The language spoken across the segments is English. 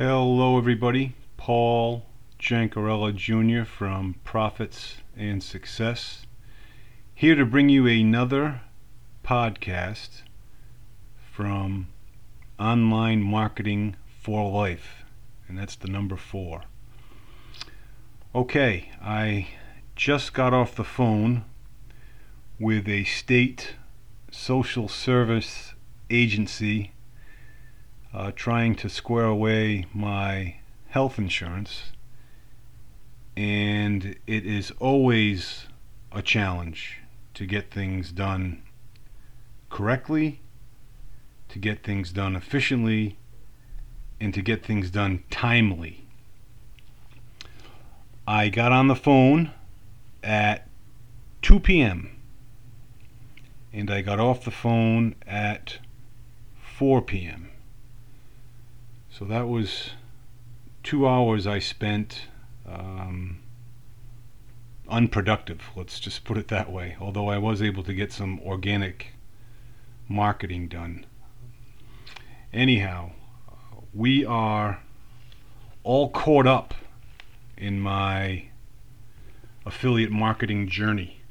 Hello, everybody. Paul Jancarella Jr. from Profits and Success, here to bring you another podcast from Online Marketing for Life, and that's the number four. Okay, I just got off the phone with a state social service agency uh, trying to square away my health insurance, and it is always a challenge to get things done correctly, to get things done efficiently, and to get things done timely. I got on the phone at 2 p.m. and I got off the phone at 4 p.m. So that was two hours I spent um, unproductive, let's just put it that way, although I was able to get some organic marketing done. Anyhow, we are all caught up in my affiliate marketing journey.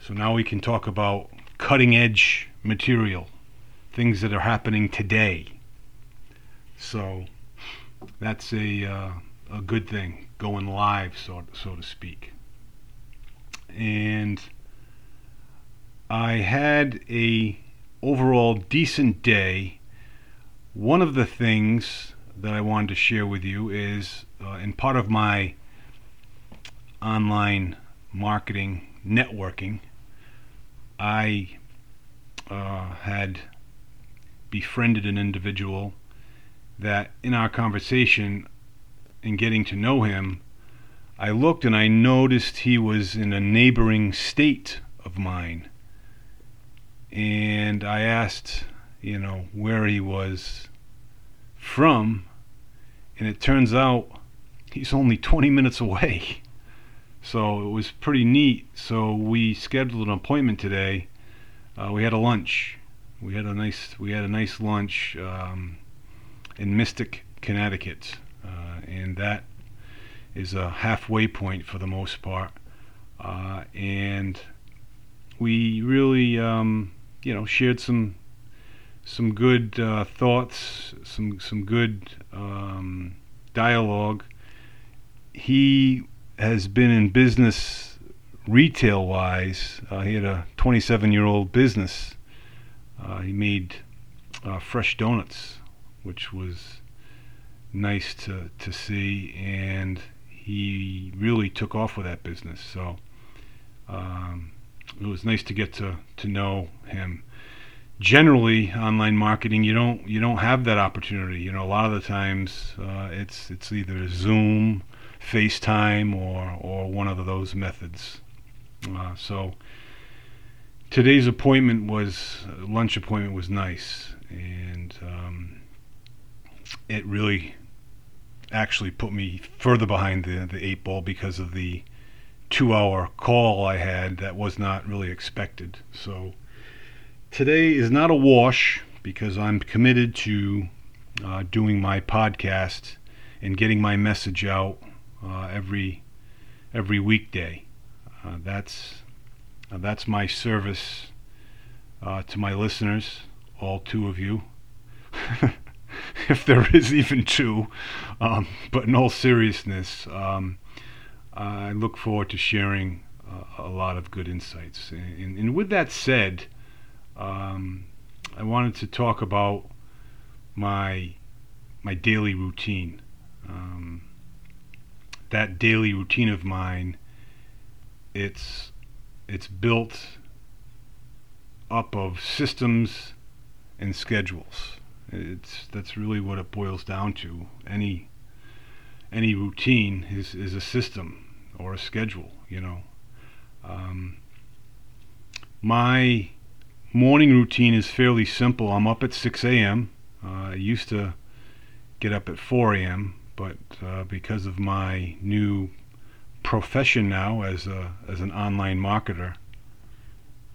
So now we can talk about cutting edge material, things that are happening today so that's a uh, a good thing going live, so so to speak. And I had a overall decent day. One of the things that I wanted to share with you is, uh, in part of my online marketing networking, I uh, had befriended an individual that in our conversation and getting to know him, I looked and I noticed he was in a neighboring state of mine. And I asked, you know, where he was from, and it turns out he's only 20 minutes away. So it was pretty neat. So we scheduled an appointment today. Uh, we had a lunch. We had a nice we had a nice lunch. Um, in Mystic, Connecticut, uh, and that is a halfway point for the most part. Uh, and we really, um, you know, shared some some good uh, thoughts, some some good um, dialogue. He has been in business retail wise. Uh, he had a 27 year old business. Uh, he made uh, fresh donuts which was nice to, to see. And he really took off with that business. So um, it was nice to get to, to know him. Generally, online marketing you don't you don't have that opportunity. You know, a lot of the times uh, it's it's either Zoom, FaceTime, or or one of those methods. Uh, so today's appointment was lunch appointment was nice, and um, it really actually put me further behind the, the eight ball because of the two hour call I had that was not really expected. So today is not a wash because I'm committed to uh, doing my podcast and getting my message out uh, every every weekday. Uh, that's uh, that's my service uh, to my listeners, all two of you. if there is even two. Um, but in all seriousness, um, I look forward to sharing uh, a lot of good insights. And, and with that said, um, I wanted to talk about my my daily routine. Um, that daily routine of mine, it's it's built up of systems and schedules. It's that's really what it boils down to. Any any routine is is a system or a schedule. You know, um, my morning routine is fairly simple. I'm up at 6 a.m. Uh, I used to get up at 4 a.m., but uh, because of my new profession now as a as an online marketer,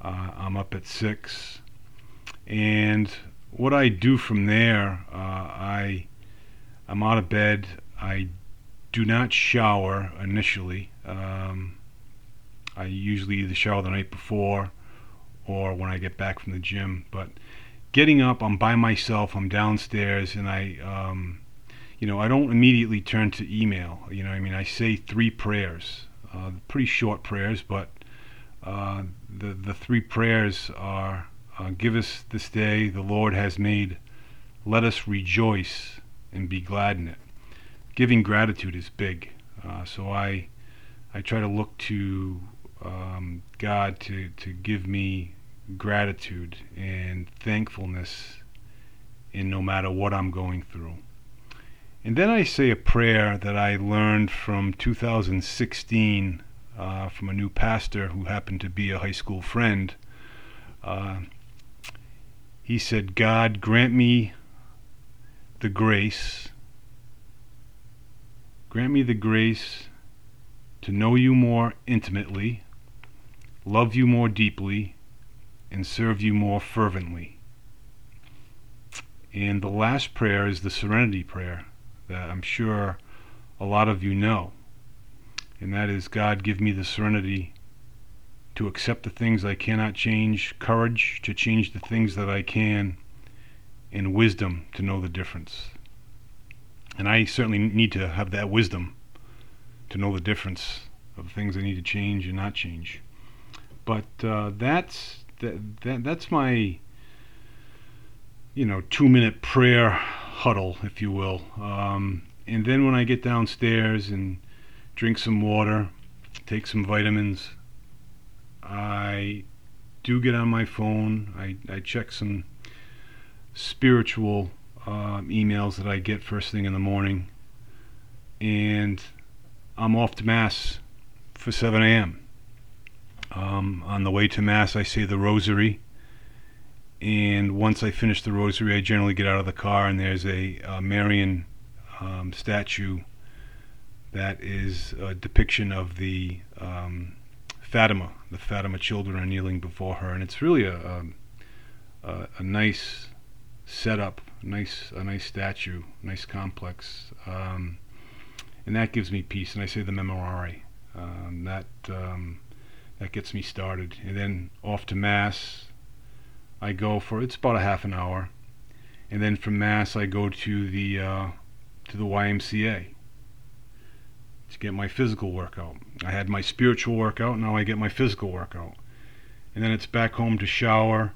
uh, I'm up at six, and what I do from there, uh, I I'm out of bed. I do not shower initially. Um, I usually either shower the night before or when I get back from the gym. But getting up, I'm by myself. I'm downstairs, and I, um, you know, I don't immediately turn to email. You know, I mean, I say three prayers, uh, pretty short prayers, but uh, the the three prayers are: uh, Give us this day the Lord has made. Let us rejoice and be glad in it. Giving gratitude is big, uh, so I I try to look to um, God to to give me gratitude and thankfulness in no matter what I'm going through. And then I say a prayer that I learned from 2016 uh, from a new pastor who happened to be a high school friend. Uh, he said, God, grant me the grace, grant me the grace to know you more intimately, love you more deeply, and serve you more fervently. And the last prayer is the serenity prayer that I'm sure a lot of you know. And that is God, give me the serenity to accept the things I cannot change, courage to change the things that I can, and wisdom to know the difference. And I certainly need to have that wisdom to know the difference of things I need to change and not change. But uh, that's that, that that's my you know two minute prayer huddle, if you will. Um, and then when I get downstairs and drink some water, take some vitamins, I do get on my phone. I, I check some spiritual uh, emails that I get first thing in the morning, and I'm off to Mass for 7 a.m. Um, on the way to Mass, I say the Rosary. And once I finish the Rosary, I generally get out of the car, and there's a, a Marian um, statue that is a depiction of the um, Fatima. The Fatima children are kneeling before her, and it's really a, a, a nice setup, nice a nice statue, nice complex, um, and that gives me peace. And I say the Memorare. Um, that um, that gets me started. And then off to Mass, I go for it's about a half an hour, and then from Mass I go to the uh, to the YMCA to get my physical workout. I had my spiritual workout, now I get my physical workout, and then it's back home to shower,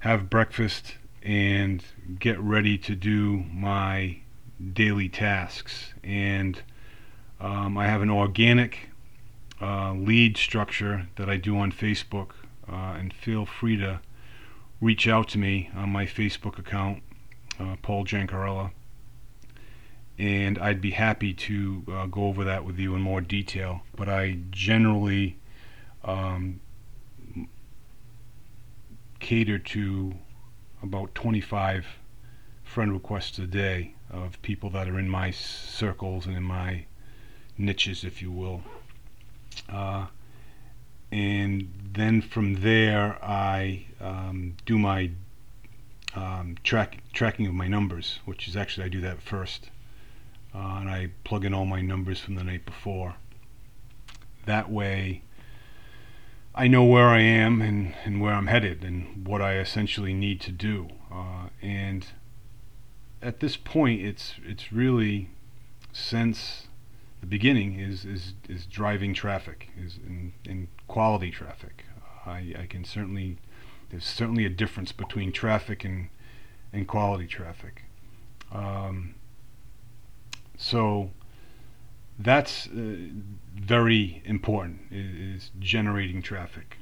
have breakfast, and get ready to do my daily tasks. And um, I have an organic uh, lead structure that I do on Facebook, uh, and feel free to reach out to me on my Facebook account, uh, Paul Jancarella, and I'd be happy to uh, go over that with you in more detail. But I generally um, cater to about 25 friend requests a day of people that are in my circles and in my niches, if you will. Uh, and then from there, I um, do my um, track tracking of my numbers, which is actually I do that first, uh, and I plug in all my numbers from the night before. That way, I know where I am and, and where I'm headed and what I essentially need to do. Uh, and at this point, it's it's really since the beginning is is, is driving traffic, is in, in quality traffic. I, I can certainly there's certainly a difference between traffic and and quality traffic. Um, so that's uh, very important is, generating traffic.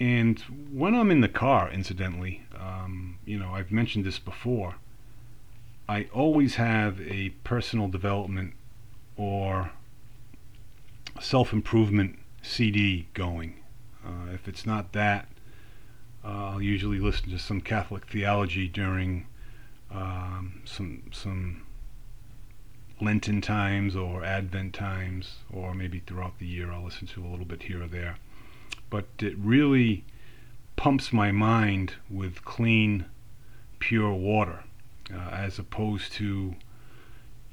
And when I'm in the car, incidentally, um, you know, I've mentioned this before. I always have a personal development or self improvement CD going. Uh, if it's not that, uh, I'll usually listen to some Catholic theology during um, some some Lenten times or Advent times, or maybe throughout the year I'll listen to a little bit here or there. But it really pumps my mind with clean, pure water, uh, as opposed to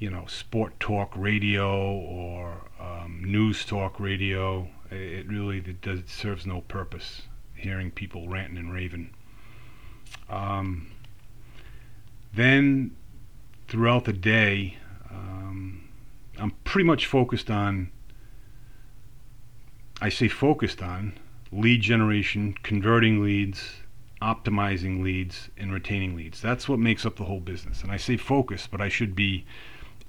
you know, sport talk radio or um, news talk radio. It really it does it serves no purpose. Hearing people ranting and raving. Um, then throughout the day, um, I'm pretty much focused on. I say focused on lead generation, converting leads, optimizing leads, and retaining leads. That's what makes up the whole business. And I say focus, but I should be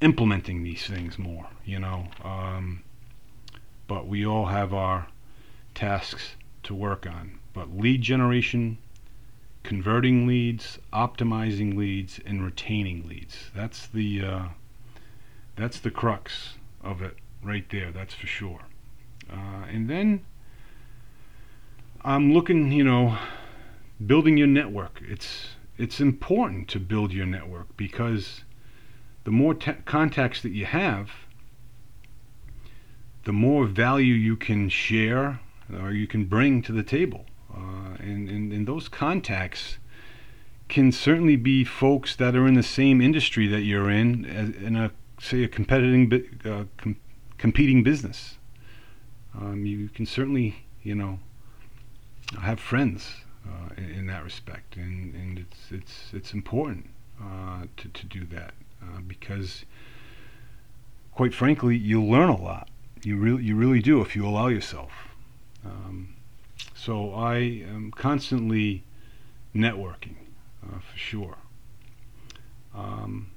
implementing these things more, you know. Um, but we all have our tasks to work on. But lead generation, converting leads, optimizing leads, and retaining leads. That's the uh, that's the crux of it right there. That's for sure. Uh, and then I'm looking, you know, building your network. It's it's important to build your network because the more te- contacts that you have, the more value you can share or you can bring to the table. Uh, and, and, and those contacts can certainly be folks that are in the same industry that you're in, in a say a competing uh, com- competing business. Um, you can certainly, you know, have friends uh, in, in, that respect, and, and it's it's it's important uh, to to do that uh, because, quite frankly, you learn a lot. You really you really do if you allow yourself. Um, so I am constantly networking, uh, for sure. Um,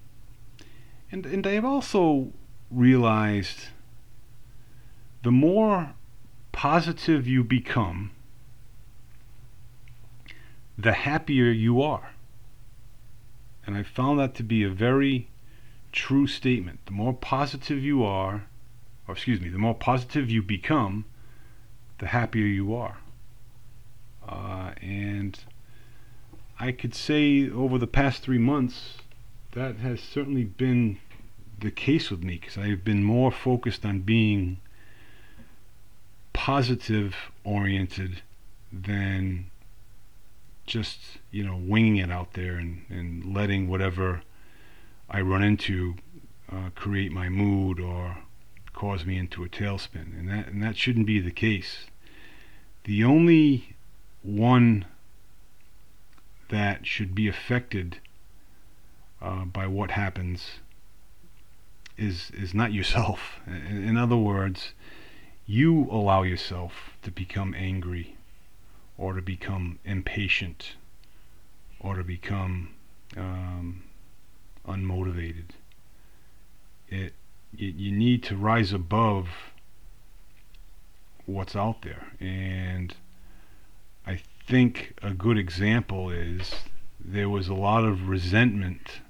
and and I've also realized the more positive you become the happier you are. And I found that to be a very true statement. The more positive you are, or excuse me, the more positive you become, the happier you are. Uh, and I could say over the past three months, that has certainly been the case with me because I've been more focused on being positive oriented than just you know winging it out there and, and letting whatever I run into uh, create my mood or cause me into a tailspin. And that and that shouldn't be the case. The only one that should be affected uh, by what happens is is not yourself in, in other words you allow yourself to become angry or to become impatient or to become um, unmotivated. It, it you need to rise above what's out there, and I think a good example is there was a lot of resentment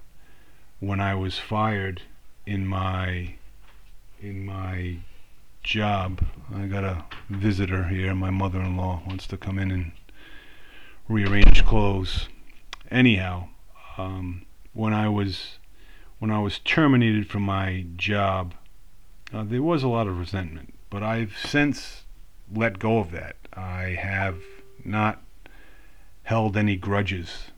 when I was fired in my in my job. I got a visitor here. My mother-in-law wants to come in and rearrange clothes. Anyhow, um, when I was when I was terminated from my job, uh, there was a lot of resentment. But I've since let go of that. I have not held any grudges.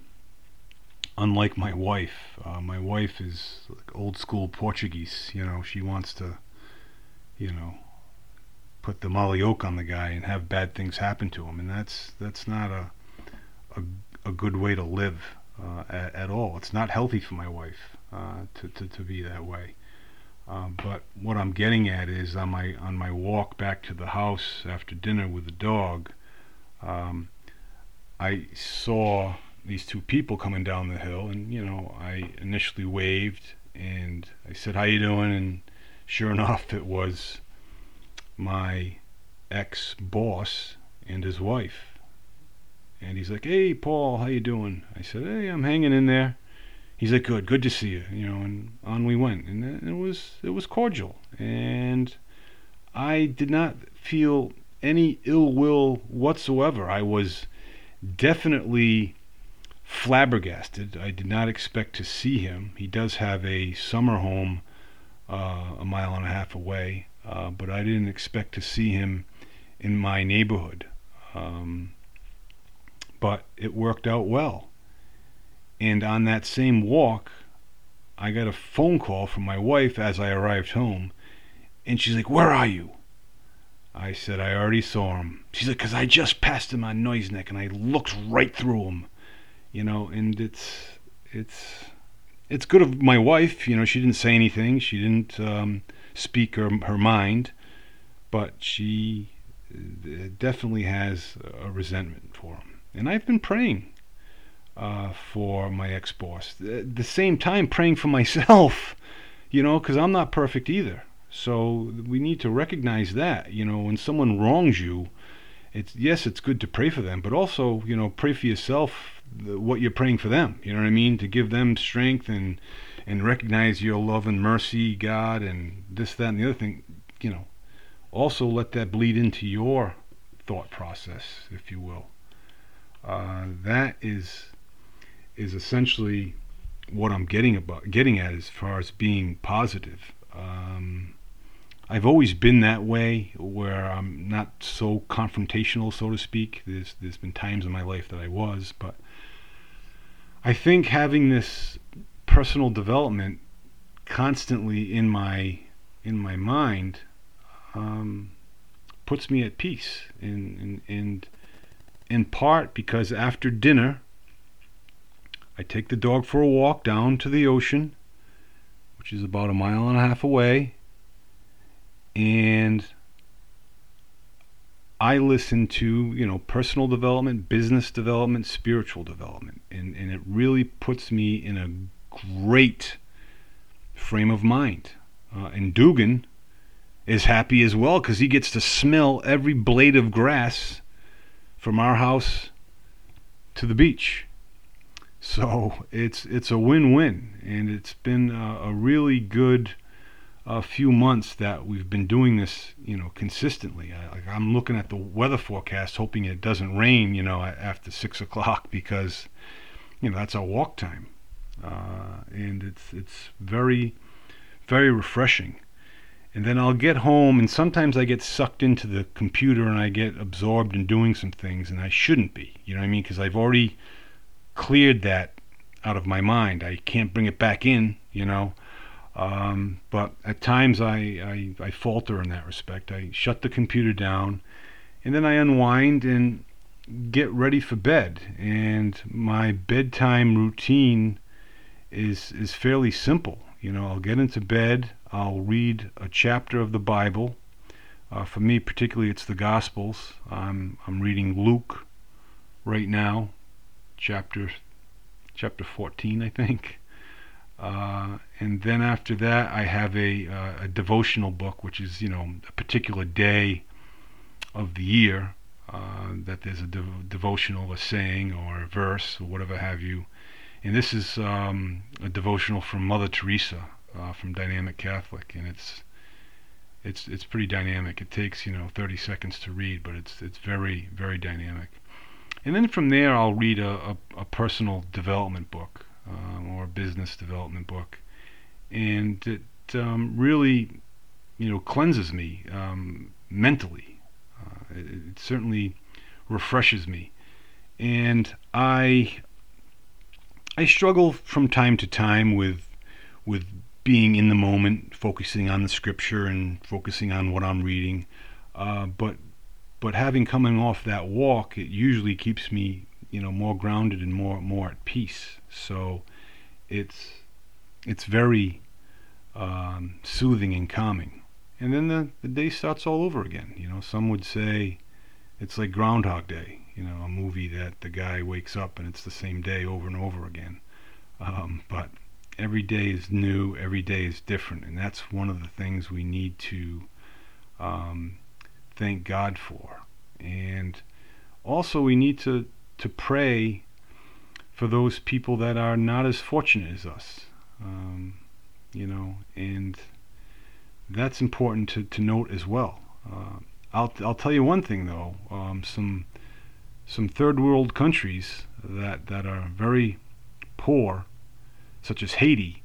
Unlike my wife, uh, my wife is like old school Portuguese. You know, she wants to, you know, put the Molly Oak on the guy and have bad things happen to him, and that's that's not a a, a good way to live uh, at, at, all. It's not healthy for my wife uh, to, to to be that way. Um, but what I'm getting at is on my on my walk back to the house after dinner with the dog, um, I saw these two people coming down the hill, and you know I initially waved and I said, "How you doing?" And sure enough, it was my ex boss and his wife. And he's like, "Hey, Paul, how you doing?" I said, "Hey, I'm hanging in there." He's like, "Good, good to see you." You know, and on we went, and it was it was cordial, and I did not feel any ill will whatsoever. I was definitely flabbergasted. I did not expect to see him. He does have a summer home uh, a mile and a half away, uh, but I didn't expect to see him in my neighborhood. Um, but it worked out well. And on that same walk, I got a phone call from my wife as I arrived home, and she's like, "Where are you?" I said, "I already saw him." She's like, "Cause I just passed him on Noyes Neck, and I looked right through him." You know, and it's it's it's good of my wife. You know, she didn't say anything. She didn't um, speak her her mind, but she uh, definitely has a resentment for him. And I've been praying uh, for my ex boss. At the same time, praying for myself, you know, because I'm not perfect either. So we need to recognize that, you know, when someone wrongs you, it's yes, it's good to pray for them, but also, you know, pray for yourself what you're praying for them. You know what I mean? To give them strength and and recognize your love and mercy, God, and this, that, and the other thing. You know, also let that bleed into your thought process, if you will. Uh, that is is essentially what I'm getting about getting at as far as being positive. Um, I've always been that way, where I'm not so confrontational, so to speak. There's there's been times in my life that I was, but I think having this personal development constantly in my in my mind um, puts me at peace, and, and and in part because after dinner I take the dog for a walk down to the ocean, which is about a mile and a half away, and I listen to, you know, personal development, business development, spiritual development, and, and it really puts me in a great frame of mind. Uh, and Dugan is happy as well because he gets to smell every blade of grass from our house to the beach. So it's it's a win-win, and it's been a, a really good uh, few months that we've been doing this, you know, consistently. I, I'm looking at the weather forecast, hoping it doesn't rain, you know, after six o'clock because, you know, that's our walk time, uh, and it's it's very, very refreshing. And then I'll get home, and sometimes I get sucked into the computer and I get absorbed in doing some things, and I shouldn't be. You know what I mean? Because I've already cleared that out of my mind. I can't bring it back in, you know. Um, but at times I, I, I falter in that respect. I shut the computer down and then I unwind and get ready for bed. And my bedtime routine is is fairly simple. You know, I'll get into bed, I'll read a chapter of the Bible. Uh, for me, particularly, it's the Gospels. I'm I'm reading Luke right now, chapter chapter 14, I think. Uh, and then after that, I have a, uh, a devotional book, which is you know a particular day of the year uh, that there's a dev- devotional, a saying, or a verse, or whatever have you. And this is um, a devotional from Mother Teresa uh, from Dynamic Catholic, and it's it's it's pretty dynamic. It takes you know 30 seconds to read, but it's it's very very dynamic. And then from there, I'll read a, a, a personal development book um, or business development book, and it um, really, you know, cleanses me um, mentally. Uh, it, it, certainly refreshes me, and I I struggle from time to time with with being in the moment, focusing on the scripture and focusing on what I'm reading. Uh, but but having coming off that walk, it usually keeps me, you know, more grounded and more more at peace. So it's it's very um, soothing and calming. And then the, the day starts all over again. You know, some would say it's like Groundhog Day. You know, a movie that the guy wakes up and it's the same day over and over again. Um, but every day is new. Every day is different, and that's one of the things we need to um, thank God for. And also, we need to, to pray for those people that are not as fortunate as us. Um, you know, and that's important to, to note as well. Uh, I'll, I'll tell you one thing though, um, some some third world countries that, that are very poor, such as Haiti,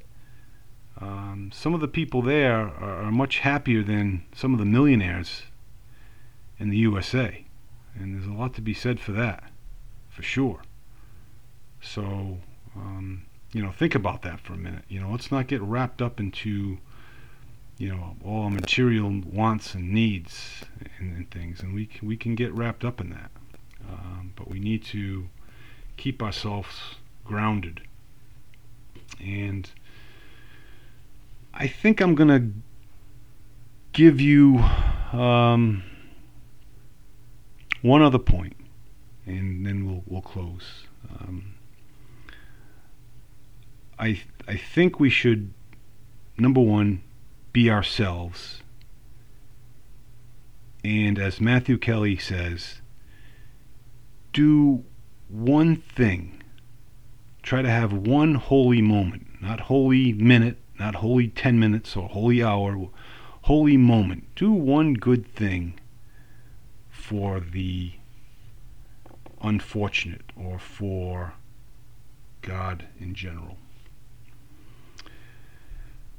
um, some of the people there are, are, much happier than some of the millionaires in the USA. And there's a lot to be said for that, for sure. So, um, you know, think about that for a minute. You know, let's not get wrapped up into, you know, all material wants and needs and, and things, and we can, we can get wrapped up in that. Um, but we need to keep ourselves grounded. And I think I'm gonna give you um, one other point, and then we'll we'll close. Um, I I think we should number one be ourselves, and as Matthew Kelly says, do one thing. Try to have one holy moment, not holy minute, not holy 10 minutes or holy hour, holy moment. Do one good thing for the unfortunate or for God in general.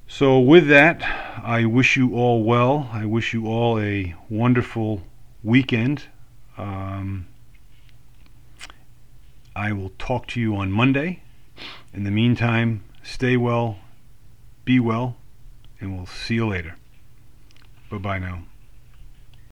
So, with that, I wish you all well. I wish you all a wonderful weekend. Um, I will talk to you on Monday. In the meantime, stay well, be well, and we'll see you later. Bye bye now.